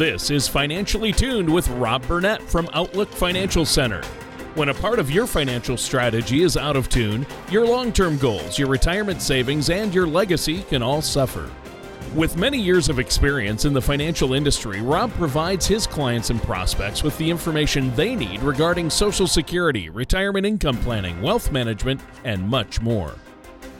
This is Financially Tuned with Rob Burnett from Outlook Financial Center. When a part of your financial strategy is out of tune, your long term goals, your retirement savings, and your legacy can all suffer. With many years of experience in the financial industry, Rob provides his clients and prospects with the information they need regarding Social Security, retirement income planning, wealth management, and much more.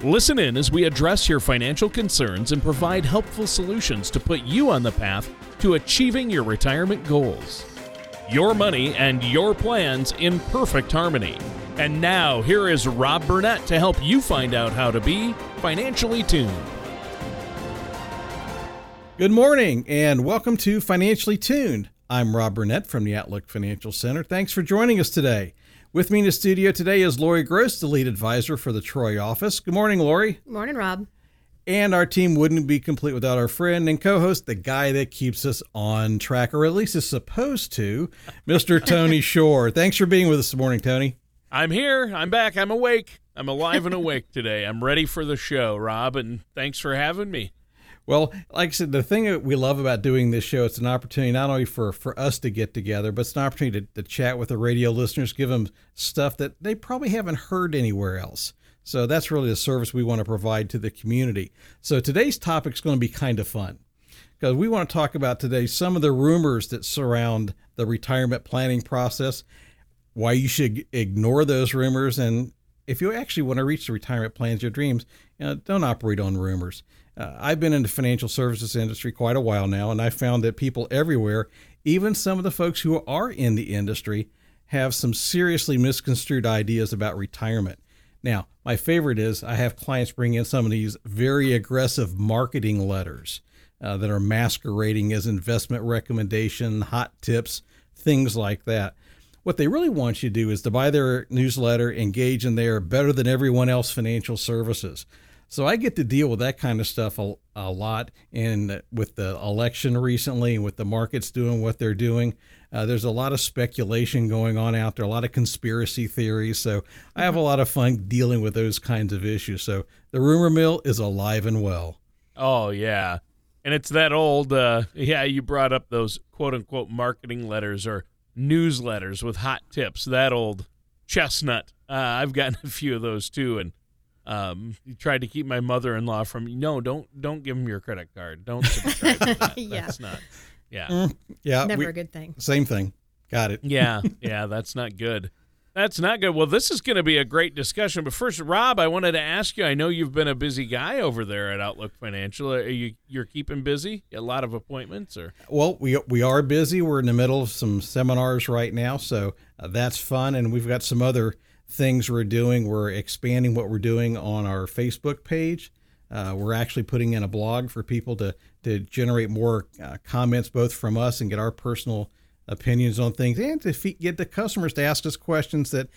Listen in as we address your financial concerns and provide helpful solutions to put you on the path to achieving your retirement goals. Your money and your plans in perfect harmony. And now, here is Rob Burnett to help you find out how to be financially tuned. Good morning and welcome to Financially Tuned. I'm Rob Burnett from the Outlook Financial Center. Thanks for joining us today. With me in the studio today is Lori Gross, the lead advisor for the Troy office. Good morning, Lori. Good morning, Rob. And our team wouldn't be complete without our friend and co host, the guy that keeps us on track, or at least is supposed to, Mr. Tony Shore. Thanks for being with us this morning, Tony. I'm here. I'm back. I'm awake. I'm alive and awake today. I'm ready for the show, Rob, and thanks for having me. Well, like I said, the thing that we love about doing this show, it's an opportunity not only for, for us to get together, but it's an opportunity to, to chat with the radio listeners, give them stuff that they probably haven't heard anywhere else. So that's really the service we want to provide to the community. So today's topic is going to be kind of fun because we want to talk about today some of the rumors that surround the retirement planning process, why you should ignore those rumors, and if you actually want to reach the retirement plans, your dreams, you know, don't operate on rumors. Uh, I've been in the financial services industry quite a while now, and I found that people everywhere, even some of the folks who are in the industry, have some seriously misconstrued ideas about retirement. Now, my favorite is I have clients bring in some of these very aggressive marketing letters uh, that are masquerading as investment recommendation, hot tips, things like that. What they really want you to do is to buy their newsletter, engage in their better than everyone else financial services. So I get to deal with that kind of stuff a, a lot. And with the election recently, and with the markets doing what they're doing, uh, there's a lot of speculation going on out there, a lot of conspiracy theories. So I have a lot of fun dealing with those kinds of issues. So the rumor mill is alive and well. Oh, yeah. And it's that old, uh, yeah, you brought up those quote unquote marketing letters or newsletters with hot tips. That old chestnut. Uh, I've gotten a few of those too. And um, you tried to keep my mother-in-law from no, don't don't give him your credit card. Don't subscribe to that. yeah. That's not. Yeah. Mm, yeah. Never we, a good thing. Same thing. Got it. Yeah. Yeah. That's not good. That's not good. Well, this is going to be a great discussion. But first, Rob, I wanted to ask you. I know you've been a busy guy over there at Outlook Financial. Are you you're keeping busy? A lot of appointments, or? Well, we we are busy. We're in the middle of some seminars right now, so uh, that's fun. And we've got some other things we're doing. We're expanding what we're doing on our Facebook page. Uh, we're actually putting in a blog for people to to generate more uh, comments, both from us and get our personal opinions on things, and to get the customers to ask us questions that,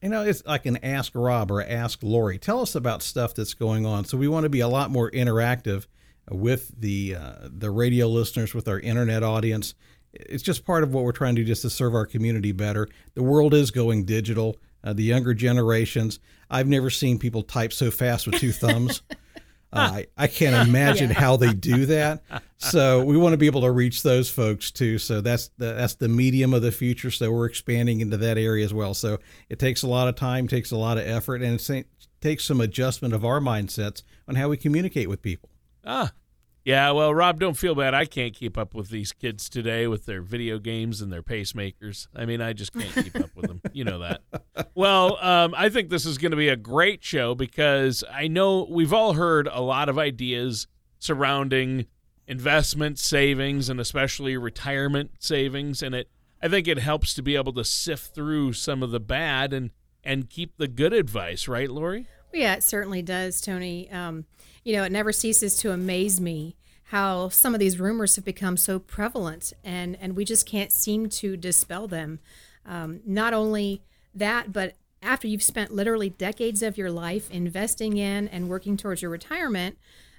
you know, it's like an Ask Rob or Ask Lori. Tell us about stuff that's going on. So we want to be a lot more interactive with the uh, the radio listeners, with our internet audience. It's just part of what we're trying to do, just to serve our community better. The world is going digital uh, the younger generations. I've never seen people type so fast with two thumbs. Uh, I, I can't imagine yeah. how they do that. So we want to be able to reach those folks too. So that's the, that's the medium of the future. So we're expanding into that area as well. So it takes a lot of time, takes a lot of effort, and it takes some adjustment of our mindsets on how we communicate with people. Ah, yeah, well, Rob, don't feel bad. I can't keep up with these kids today with their video games and their pacemakers. I mean, I just can't keep up with them. You know that. Well, um, I think this is going to be a great show because I know we've all heard a lot of ideas surrounding investment savings and especially retirement savings, and it. I think it helps to be able to sift through some of the bad and and keep the good advice, right, Lori? Yeah, it certainly does, Tony. Um, you know, it never ceases to amaze me how some of these rumors have become so prevalent and, and we just can't seem to dispel them. Um, not only that, but after you've spent literally decades of your life investing in and working towards your retirement,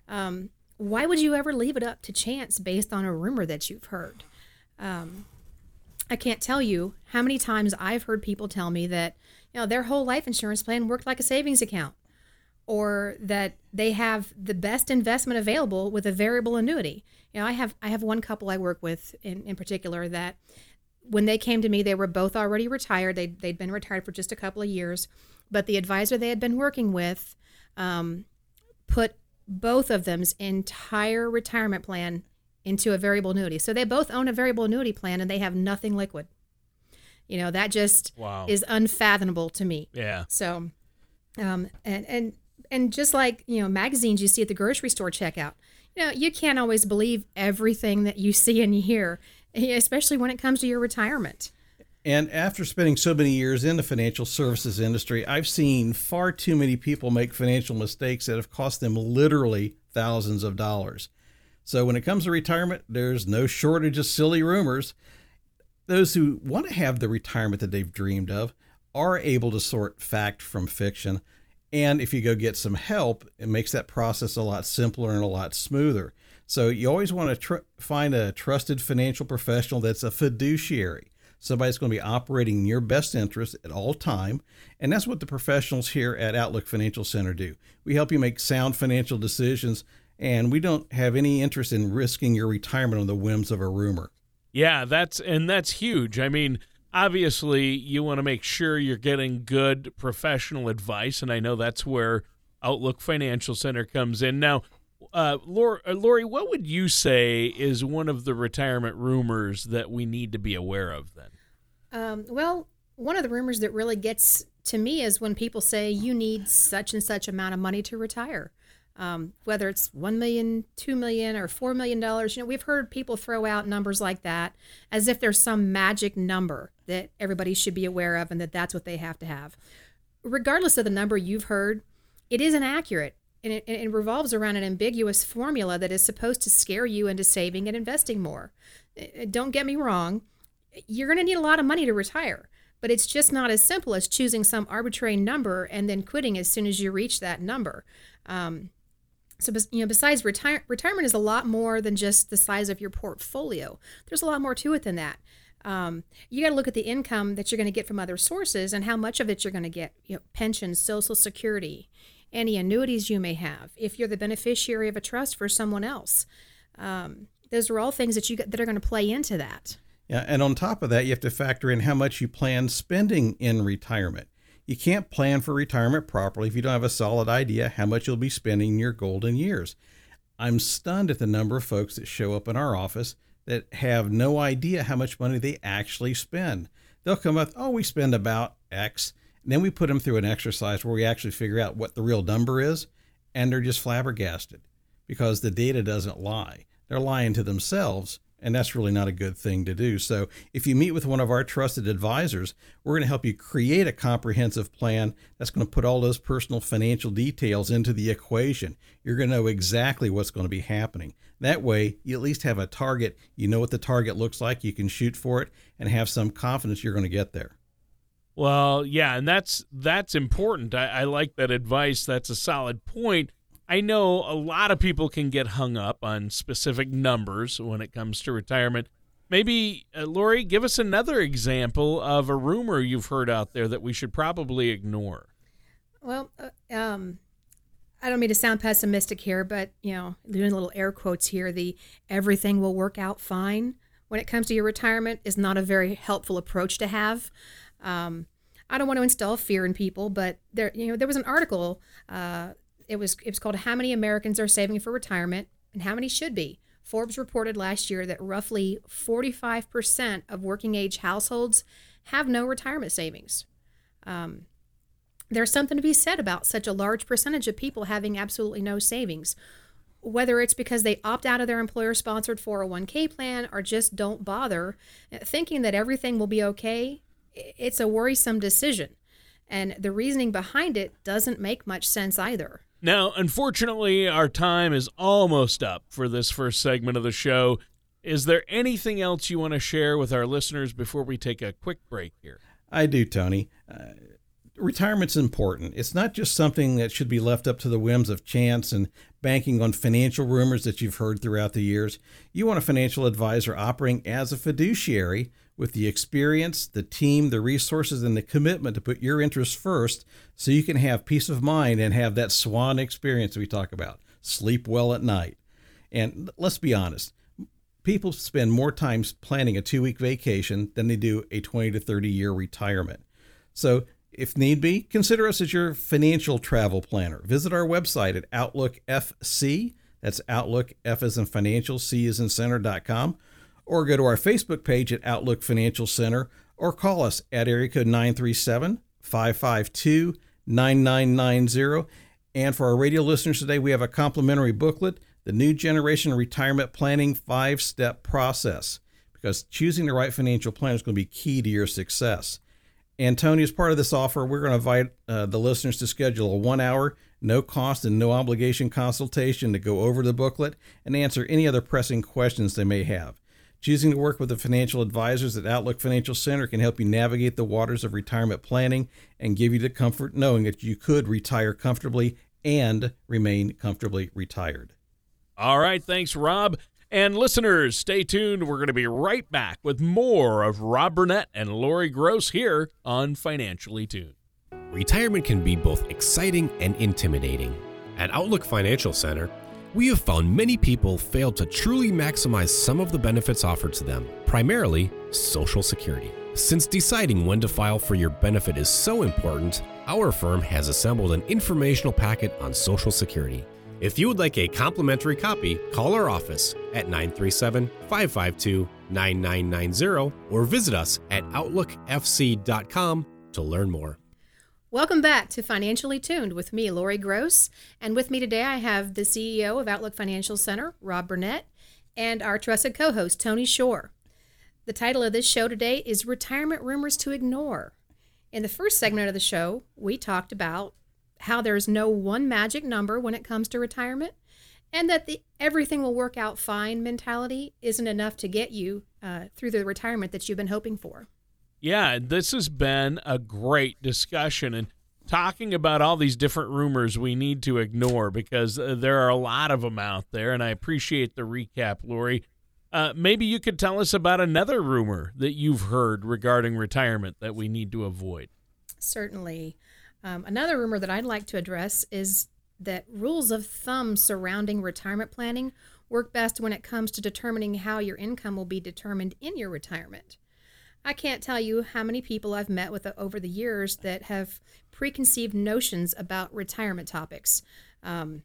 um, why would you ever leave it up to chance based on a rumor that you've heard? Um, I can't tell you how many times I've heard people tell me that you know their whole life insurance plan worked like a savings account or that they have the best investment available with a variable annuity. You know, I have I have one couple I work with in, in particular that when they came to me, they were both already retired. They they'd been retired for just a couple of years, but the advisor they had been working with um, put both of them's entire retirement plan into a variable annuity. So they both own a variable annuity plan and they have nothing liquid. You know, that just Wow. is unfathomable to me. Yeah. So, um, and and and just like you know, magazines you see at the grocery store checkout, you know, you can't always believe everything that you see and you hear, especially when it comes to your retirement. And after spending so many years in the financial services industry, I've seen far too many people make financial mistakes that have cost them literally thousands of dollars. So when it comes to retirement, there's no shortage of silly rumors. Those who want to have the retirement that they've dreamed of are able to sort fact from fiction. And if you go get some help, it makes that process a lot simpler and a lot smoother. So you always want to tr- find a trusted financial professional that's a fiduciary somebody's going to be operating in your best interest at all time and that's what the professionals here at outlook financial center do we help you make sound financial decisions and we don't have any interest in risking your retirement on the whims of a rumor Yeah, that's and that's huge. I mean, obviously, you want to make sure you're getting good professional advice, and I know that's where Outlook Financial Center comes in. Now, uh, Lori, uh, Lori, what would you say is one of the retirement rumors that we need to be aware of? Then, Um, well, one of the rumors that really gets to me is when people say you need such and such amount of money to retire. Um, whether it's one million, two million, or four million dollars, you know, we've heard people throw out numbers like that as if there's some magic number that everybody should be aware of and that that's what they have to have. Regardless of the number you've heard, it isn't accurate and it, it revolves around an ambiguous formula that is supposed to scare you into saving and investing more. Uh, Don't get me wrong, you're going to need a lot of money to retire, but it's just not as simple as choosing some arbitrary number and then quitting as soon as you reach that number. Um, so, you know, besides retire- retirement is a lot more than just the size of your portfolio. There's a lot more to it than that. Um, you got to look at the income that you're going to get from other sources and how much of it you're going to get. You know, pensions, Social Security, any annuities you may have. If you're the beneficiary of a trust for someone else, um, those are all things that you that are going to play into that. Yeah, and on top of that, you have to factor in how much you plan spending in retirement. You can't plan for retirement properly if you don't have a solid idea how much you'll be spending in your golden years. I'm stunned at the number of folks that show up in our office that have no idea how much money they actually spend. They'll come up, oh, we spend about X. And then we put them through an exercise where we actually figure out what the real number is, and they're just flabbergasted because the data doesn't lie. They're lying to themselves, and that's really not a good thing to do. So, if you meet with one of our trusted advisors, we're going to help you create a comprehensive plan that's going to put all those personal financial details into the equation. You're going to know exactly what's going to be happening. That way, you at least have a target. You know what the target looks like, you can shoot for it, and have some confidence you're going to get there. well, yeah, and that's that's important. I, I like that advice. That's a solid point. I know a lot of people can get hung up on specific numbers when it comes to retirement. Maybe, uh, Lori, give us another example of a rumor you've heard out there that we should probably ignore. Well, uh, um, I don't mean to sound pessimistic here, but you know, doing little air quotes here, the everything will work out fine when it comes to your retirement is not a very helpful approach to have. Um, I don't want to instill fear in people, but there, you know, there was an article. Uh, it was it was called "How Many Americans Are Saving for Retirement and How Many Should Be." Forbes reported last year that roughly 45% of working age households have no retirement savings. Um, there's something to be said about such a large percentage of people having absolutely no savings. Whether it's because they opt out of their employer sponsored 401k plan or just don't bother, thinking that everything will be okay, it's a worrisome decision. And the reasoning behind it doesn't make much sense either. Now, unfortunately, our time is almost up for this first segment of the show. Is there anything else you want to share with our listeners before we take a quick break here? I do, Tony. Uh, retirement's important. It's not just something that should be left up to the whims of chance and banking on financial rumors that you've heard throughout the years. You want a financial advisor operating as a fiduciary with the experience, the team, the resources, and the commitment to put your interests first so you can have peace of mind and have that swan experience we talk about. Sleep well at night. And let's be honest, people spend more time planning a two week vacation than they do a 20 to 30 year retirement. So if need be, consider us as your financial travel planner. Visit our website at Outlook FC. That's Outlook F as in financial, C as in center.com. Or go to our Facebook page at Outlook Financial Center or call us at area code 937 552 9990. And for our radio listeners today, we have a complimentary booklet, The New Generation Retirement Planning Five Step Process, because choosing the right financial plan is going to be key to your success. And Tony, as part of this offer, we're going to invite uh, the listeners to schedule a one hour, no cost and no obligation consultation to go over the booklet and answer any other pressing questions they may have. Choosing to work with the financial advisors at Outlook Financial Center can help you navigate the waters of retirement planning and give you the comfort knowing that you could retire comfortably and remain comfortably retired. All right. Thanks, Rob. And listeners, stay tuned. We're going to be right back with more of Rob Burnett and Lori Gross here on Financially Tuned. Retirement can be both exciting and intimidating. At Outlook Financial Center, we have found many people fail to truly maximize some of the benefits offered to them, primarily Social Security. Since deciding when to file for your benefit is so important, our firm has assembled an informational packet on Social Security. If you would like a complimentary copy, call our office at 937 552 9990 or visit us at OutlookFC.com to learn more. Welcome back to Financially Tuned with me, Lori Gross. And with me today, I have the CEO of Outlook Financial Center, Rob Burnett, and our trusted co host, Tony Shore. The title of this show today is Retirement Rumors to Ignore. In the first segment of the show, we talked about how there's no one magic number when it comes to retirement and that the everything will work out fine mentality isn't enough to get you uh, through the retirement that you've been hoping for. Yeah, this has been a great discussion and talking about all these different rumors we need to ignore because uh, there are a lot of them out there, and I appreciate the recap, Lori. Uh, maybe you could tell us about another rumor that you've heard regarding retirement that we need to avoid. Certainly. Um, another rumor that I'd like to address is that rules of thumb surrounding retirement planning work best when it comes to determining how your income will be determined in your retirement. I can't tell you how many people I've met with over the years that have preconceived notions about retirement topics. Um,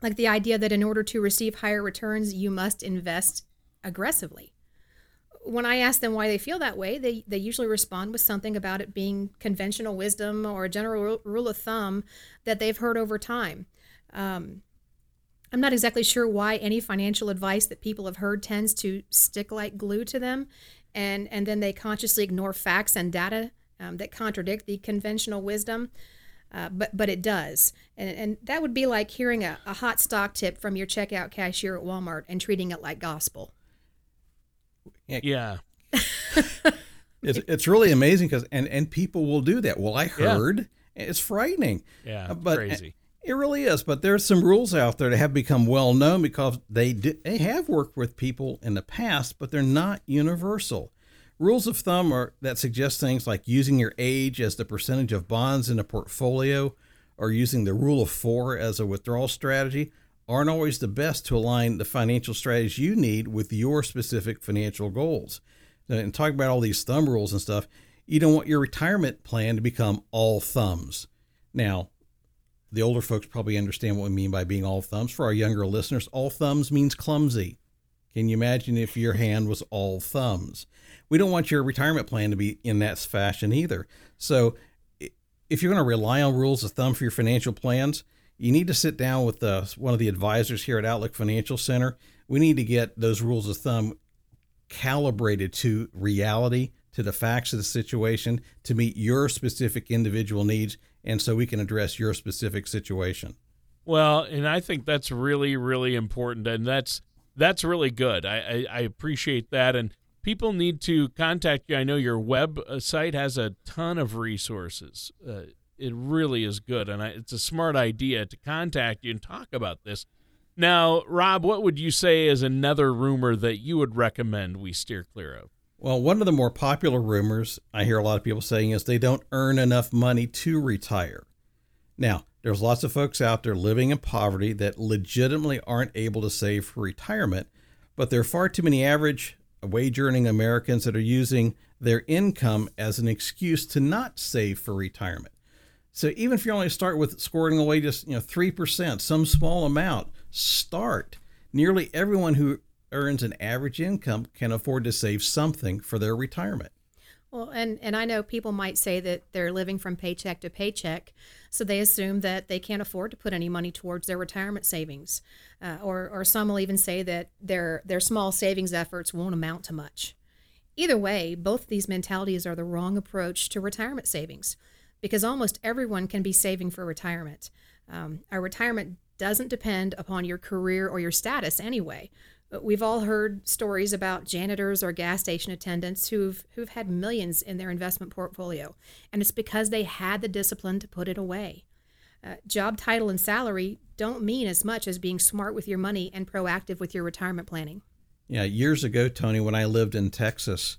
like the idea that in order to receive higher returns, you must invest aggressively when I ask them why they feel that way, they, they usually respond with something about it being conventional wisdom or a general rule of thumb that they've heard over time. Um, I'm not exactly sure why any financial advice that people have heard tends to stick like glue to them, and, and then they consciously ignore facts and data um, that contradict the conventional wisdom. Uh, but but it does, and, and that would be like hearing a, a hot stock tip from your checkout cashier at Walmart and treating it like gospel. Yeah. it's it's really amazing because and and people will do that. Well, I heard yeah. it's frightening. Yeah, but crazy. It really is, but there's some rules out there that have become well known because they they have worked with people in the past, but they're not universal. Rules of thumb are that suggest things like using your age as the percentage of bonds in a portfolio, or using the rule of four as a withdrawal strategy aren't always the best to align the financial strategies you need with your specific financial goals. And talking about all these thumb rules and stuff, you don't want your retirement plan to become all thumbs. Now, the older folks probably understand what we mean by being all thumbs. For our younger listeners, all thumbs means clumsy. Can you imagine if your hand was all thumbs? We don't want your retirement plan to be in that fashion either. So, if you're going to rely on rules of thumb for your financial plans, you need to sit down with uh, one of the advisors here at Outlook Financial Center. We need to get those rules of thumb calibrated to reality, to the facts of the situation, to meet your specific individual needs, and so we can address your specific situation. Well, and I think that's really, really important, and that's that's really good. I, I, I appreciate that, and people need to contact you. I know your website uh, has a ton of resources. Uh, it really is good, and I, it's a smart idea to contact you and talk about this. Now, Rob, what would you say is another rumor that you would recommend we steer clear of? Well, one of the more popular rumors I hear a lot of people saying is they don't earn enough money to retire. Now, there's lots of folks out there living in poverty that legitimately aren't able to save for retirement, but there are far too many average wage earning Americans that are using their income as an excuse to not save for retirement. So even if you only start with scoring away just you know three percent, some small amount, start. Nearly everyone who earns an average income can afford to save something for their retirement. Well, and, and I know people might say that they're living from paycheck to paycheck, so they assume that they can't afford to put any money towards their retirement savings. Uh, or, or some will even say that their, their small savings efforts won't amount to much. Either way, both these mentalities are the wrong approach to retirement savings because almost everyone can be saving for retirement. Um, our retirement doesn't depend upon your career or your status anyway. We've all heard stories about janitors or gas station attendants who've who've had millions in their investment portfolio, and it's because they had the discipline to put it away. Uh, job title and salary don't mean as much as being smart with your money and proactive with your retirement planning. Yeah, years ago, Tony, when I lived in Texas,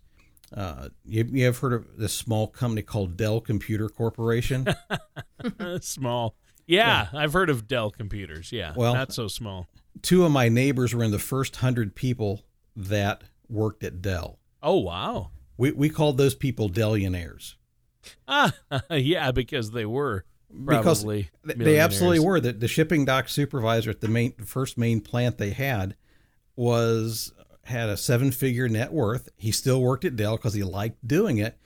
uh, you, you have heard of this small company called Dell Computer Corporation? small. Yeah, yeah, I've heard of Dell computers. Yeah, well, not so small two of my neighbors were in the first hundred people that worked at Dell. Oh wow! We we called those people Dellionaires. Ah, yeah, because they were because they absolutely were. The, the shipping dock supervisor at the main first main plant they had was had a seven figure net worth. He still worked at Dell because he liked doing it,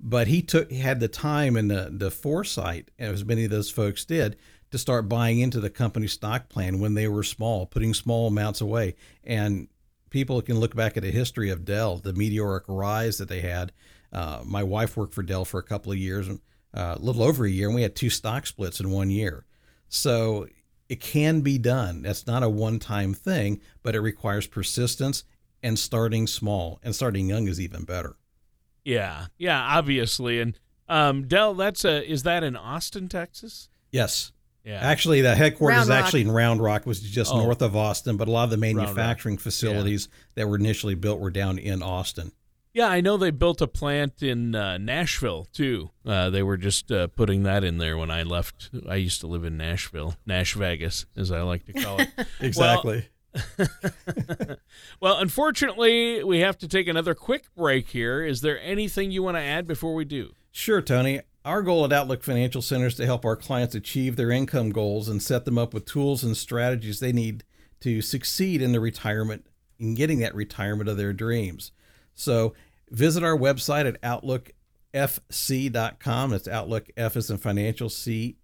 but he took he had the time and the the foresight, as many of those folks did, to start buying into the company stock plan when they were small, putting small amounts away. And people can look back at the history of Dell, the meteoric rise that they had. Uh, my wife worked for Dell for a couple of years, uh, a little over a year, and we had two stock splits in one year. So it can be done. That's not a one time thing, but it requires persistence and starting small. And starting young is even better. Yeah, yeah, obviously. And um, Dell, that's a is that in Austin, Texas? Yes. Yeah. Actually, the headquarters Round is actually in Round Rock, was just oh. north of Austin, but a lot of the manufacturing facilities yeah. that were initially built were down in Austin. Yeah, I know they built a plant in uh, Nashville too. Uh, they were just uh, putting that in there when I left. I used to live in Nashville, Nash Vegas, as I like to call it. exactly. Well, well, unfortunately, we have to take another quick break here. Is there anything you want to add before we do? Sure, Tony. Our goal at Outlook Financial Center is to help our clients achieve their income goals and set them up with tools and strategies they need to succeed in the retirement in getting that retirement of their dreams. So visit our website at outlookfc.com. That's Outlook F as in financial, C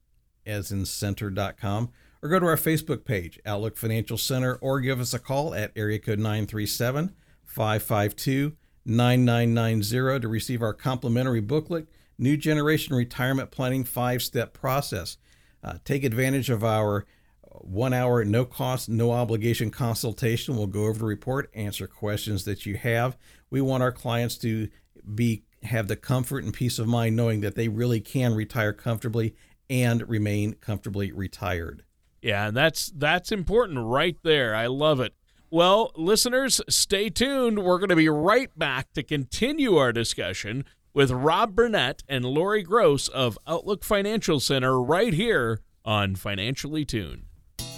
as in center.com. Or go to our Facebook page, Outlook Financial Center, or give us a call at area code 937 552 9990 to receive our complimentary booklet New Generation Retirement Planning five step process. Uh, take advantage of our one hour, no cost, no obligation consultation. We'll go over the report, answer questions that you have. We want our clients to be have the comfort and peace of mind knowing that they really can retire comfortably and remain comfortably retired. Yeah, and that's that's important right there. I love it. Well, listeners, stay tuned. We're going to be right back to continue our discussion with Rob Burnett and Lori Gross of Outlook Financial Center right here on Financially Tuned.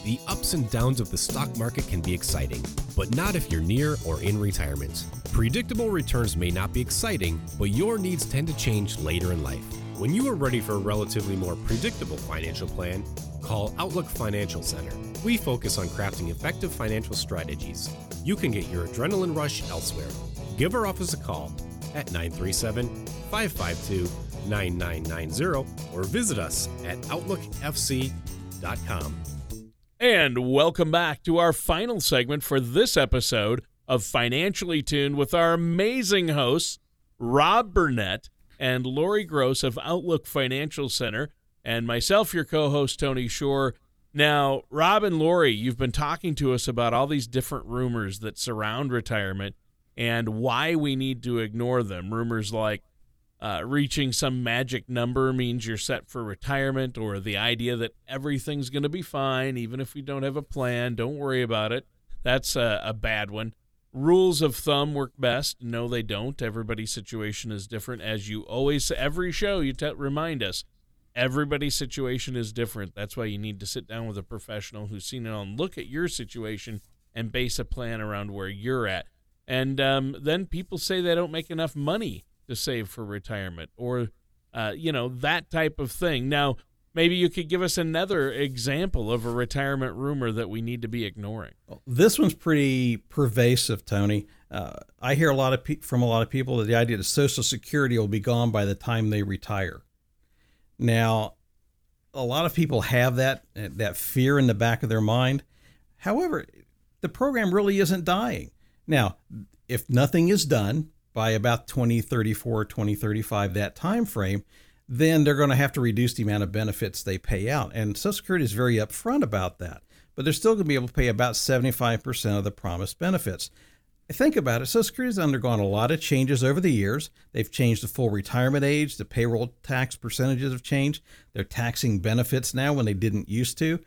The ups and downs of the stock market can be exciting, but not if you're near or in retirement. Predictable returns may not be exciting, but your needs tend to change later in life. When you are ready for a relatively more predictable financial plan, call Outlook Financial Center. We focus on crafting effective financial strategies. You can get your adrenaline rush elsewhere. Give our office a call at 937 552 9990 or visit us at OutlookFC.com. And welcome back to our final segment for this episode of Financially Tuned with our amazing hosts, Rob Burnett and Lori Gross of Outlook Financial Center, and myself, your co host, Tony Shore. Now, Rob and Lori, you've been talking to us about all these different rumors that surround retirement and why we need to ignore them. Rumors like uh, reaching some magic number means you're set for retirement, or the idea that everything's going to be fine, even if we don't have a plan, don't worry about it. That's a, a bad one. Rules of thumb work best. No, they don't. Everybody's situation is different. As you always, every show, you remind us everybody's situation is different. That's why you need to sit down with a professional who's seen it on, look at your situation, and base a plan around where you're at. And um, then people say they don't make enough money to save for retirement or, uh, you know, that type of thing. Now, maybe you could give us another example of a retirement rumor that we need to be ignoring. This one's pretty pervasive, Tony. Uh, I hear a lot of pe- from a lot of people that the idea that Social Security will be gone by the time they retire. Now, a lot of people have that that fear in the back of their mind. However, the program really isn't dying. Now, if nothing is done by about 2034, 2035, that time frame, then they're going to have to reduce the amount of benefits they pay out. And Social Security is very upfront about that. But they're still going to be able to pay about 75% of the promised benefits. Think about it. Social Security has undergone a lot of changes over the years. They've changed the full retirement age, the payroll tax percentages have changed. They're taxing benefits now when they didn't used to.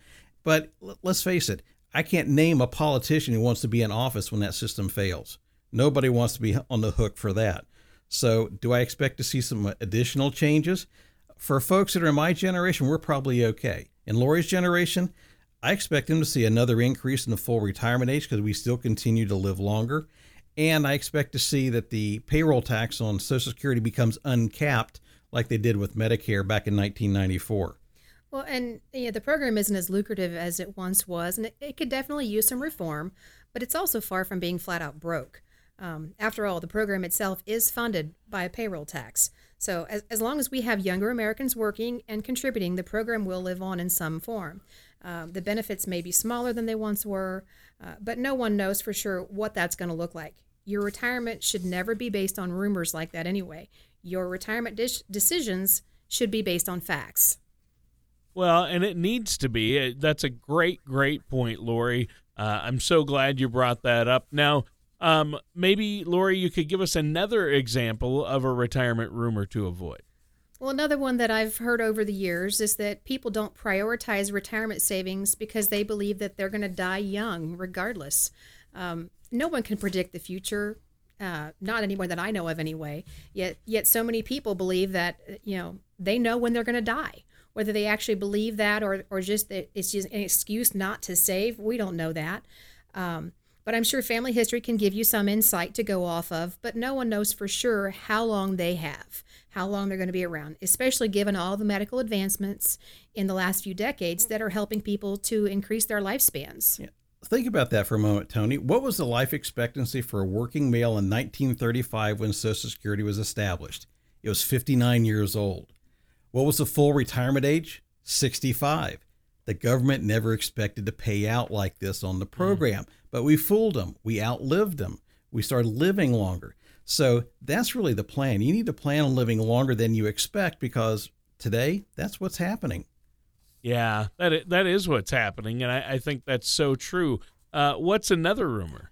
But let's face it, I can't name a politician who wants to be in office when that system fails. Nobody wants to be on the hook for that. So, do I expect to see some additional changes? For folks that are in my generation, we're probably okay. In Lori's generation, I expect them to see another increase in the full retirement age because we still continue to live longer. And I expect to see that the payroll tax on Social Security becomes uncapped like they did with Medicare back in 1994. Well, and yeah, the program isn't as lucrative as it once was, and it, it could definitely use some reform, but it's also far from being flat out broke. Um, after all, the program itself is funded by a payroll tax. So, as, as long as we have younger Americans working and contributing, the program will live on in some form. Um, the benefits may be smaller than they once were, uh, but no one knows for sure what that's going to look like. Your retirement should never be based on rumors like that anyway. Your retirement de- decisions should be based on facts. Well, and it needs to be. That's a great, great point, Lori. Uh, I'm so glad you brought that up. Now, um, maybe, Lori, you could give us another example of a retirement rumor to avoid. Well, another one that I've heard over the years is that people don't prioritize retirement savings because they believe that they're going to die young, regardless. Um, no one can predict the future, uh, not anyone that I know of anyway. Yet, yet so many people believe that you know they know when they're going to die. Whether they actually believe that or or just that it's just an excuse not to save, we don't know that. Um, but I'm sure family history can give you some insight to go off of, but no one knows for sure how long they have, how long they're going to be around, especially given all the medical advancements in the last few decades that are helping people to increase their lifespans. Yeah. Think about that for a moment, Tony. What was the life expectancy for a working male in 1935 when Social Security was established? It was 59 years old. What was the full retirement age? 65. The government never expected to pay out like this on the program. Mm. But we fooled them. We outlived them. We started living longer. So that's really the plan. You need to plan on living longer than you expect because today that's what's happening. Yeah, that is, that is what's happening, and I, I think that's so true. Uh, what's another rumor?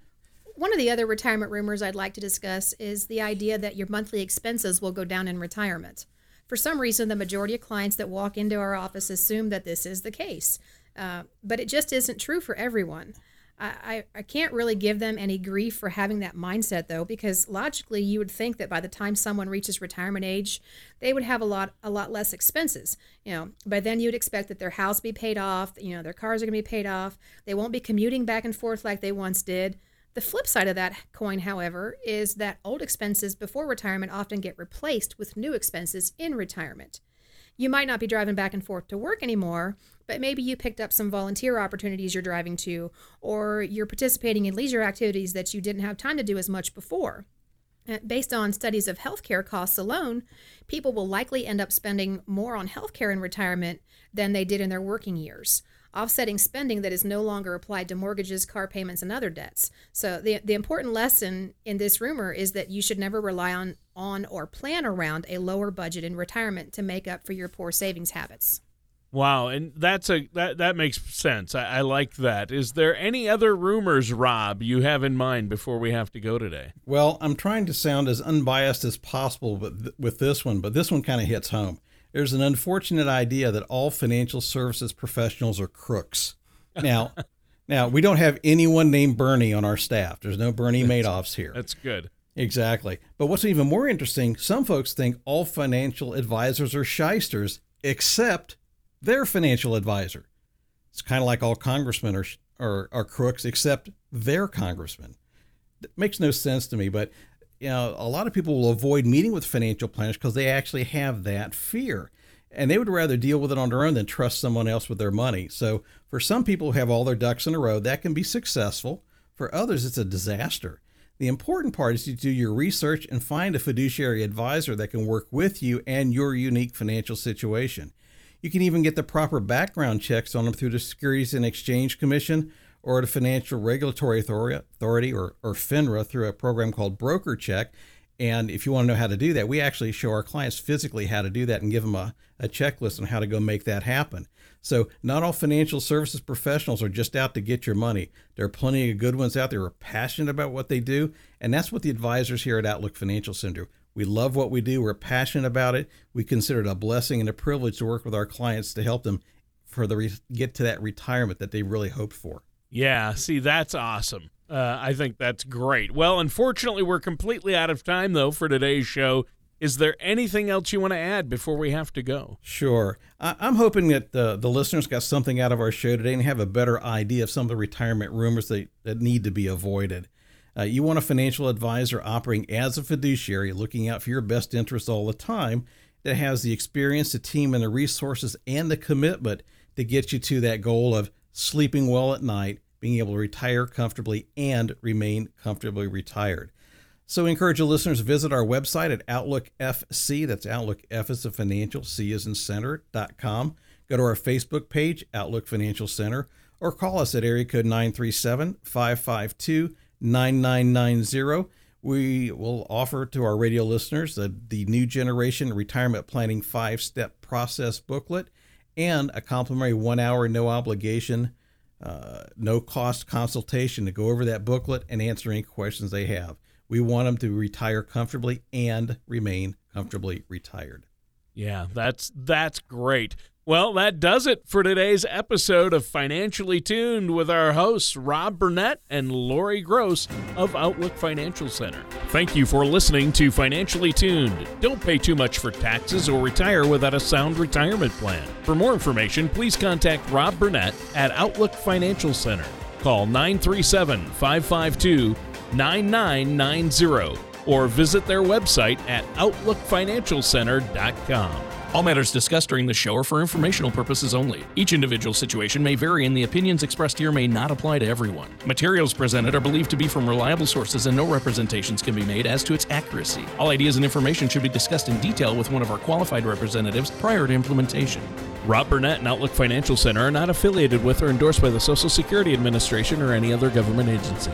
One of the other retirement rumors I'd like to discuss is the idea that your monthly expenses will go down in retirement. For some reason, the majority of clients that walk into our office assume that this is the case, uh, but it just isn't true for everyone. I, I can't really give them any grief for having that mindset though, because logically you would think that by the time someone reaches retirement age, they would have a lot a lot less expenses. You know, by then you'd expect that their house be paid off, you know, their cars are gonna be paid off, they won't be commuting back and forth like they once did. The flip side of that coin, however, is that old expenses before retirement often get replaced with new expenses in retirement. You might not be driving back and forth to work anymore, but maybe you picked up some volunteer opportunities you're driving to, or you're participating in leisure activities that you didn't have time to do as much before. Uh, based on studies of healthcare costs alone, people will likely end up spending more on healthcare in retirement than they did in their working years, offsetting spending that is no longer applied to mortgages, car payments, and other debts. So the, the important lesson in this rumor is that you should never rely on, on or plan around a lower budget in retirement to make up for your poor savings habits. Wow, and that's a that that makes sense. I, I like that. Is there any other rumors, Rob, you have in mind before we have to go today? Well, I'm trying to sound as unbiased as possible with, with this one, but this one kind of hits home. There's an unfortunate idea that all financial services professionals are crooks. Now, now we don't have anyone named Bernie on our staff. There's no Bernie Madoffs here. That's good. Exactly. But what's even more interesting, some folks think all financial advisors are shysters, except their financial advisor. It's kind of like all congressmen are, are, are crooks, except their congressman. It makes no sense to me, but you know, a lot of people will avoid meeting with financial planners because they actually have that fear. And they would rather deal with it on their own than trust someone else with their money. So, for some people who have all their ducks in a row, that can be successful. For others, it's a disaster. The important part is to do your research and find a fiduciary advisor that can work with you and your unique financial situation. You can even get the proper background checks on them through the Securities and Exchange Commission or the Financial Regulatory Authority or, or FINRA through a program called Broker Check. And if you want to know how to do that, we actually show our clients physically how to do that and give them a, a checklist on how to go make that happen. So, not all financial services professionals are just out to get your money. There are plenty of good ones out there who are passionate about what they do. And that's what the advisors here at Outlook Financial Center we love what we do. We're passionate about it. We consider it a blessing and a privilege to work with our clients to help them for the re- get to that retirement that they really hoped for. Yeah, see, that's awesome. Uh, I think that's great. Well, unfortunately, we're completely out of time though for today's show. Is there anything else you want to add before we have to go? Sure. I- am hoping that the, the listeners got something out of our show today and have a better idea of some of the retirement rumors that, that need to be avoided. Uh, you want a financial advisor operating as a fiduciary, looking out for your best interests all the time, that has the experience, the team, and the resources and the commitment to get you to that goal of sleeping well at night, being able to retire comfortably, and remain comfortably retired. So, I encourage the listeners to visit our website at Outlook FC. That's Outlook F is a financial, C is in center.com. Go to our Facebook page, Outlook Financial Center, or call us at area code 937 552 9990. We will offer to our radio listeners the, the New Generation Retirement Planning five step process booklet and a complimentary one hour, no obligation, uh, no cost consultation to go over that booklet and answer any questions they have. We want them to retire comfortably and remain comfortably retired. Yeah, that's that's great. Well, that does it for today's episode of Financially Tuned with our hosts, Rob Burnett and Lori Gross of Outlook Financial Center. Thank you for listening to Financially Tuned. Don't pay too much for taxes or retire without a sound retirement plan. For more information, please contact Rob Burnett at Outlook Financial Center. Call 937 552 9990 or visit their website at OutlookFinancialCenter.com. All matters discussed during the show are for informational purposes only. Each individual situation may vary, and the opinions expressed here may not apply to everyone. Materials presented are believed to be from reliable sources, and no representations can be made as to its accuracy. All ideas and information should be discussed in detail with one of our qualified representatives prior to implementation. Rob Burnett and Outlook Financial Center are not affiliated with or endorsed by the Social Security Administration or any other government agency.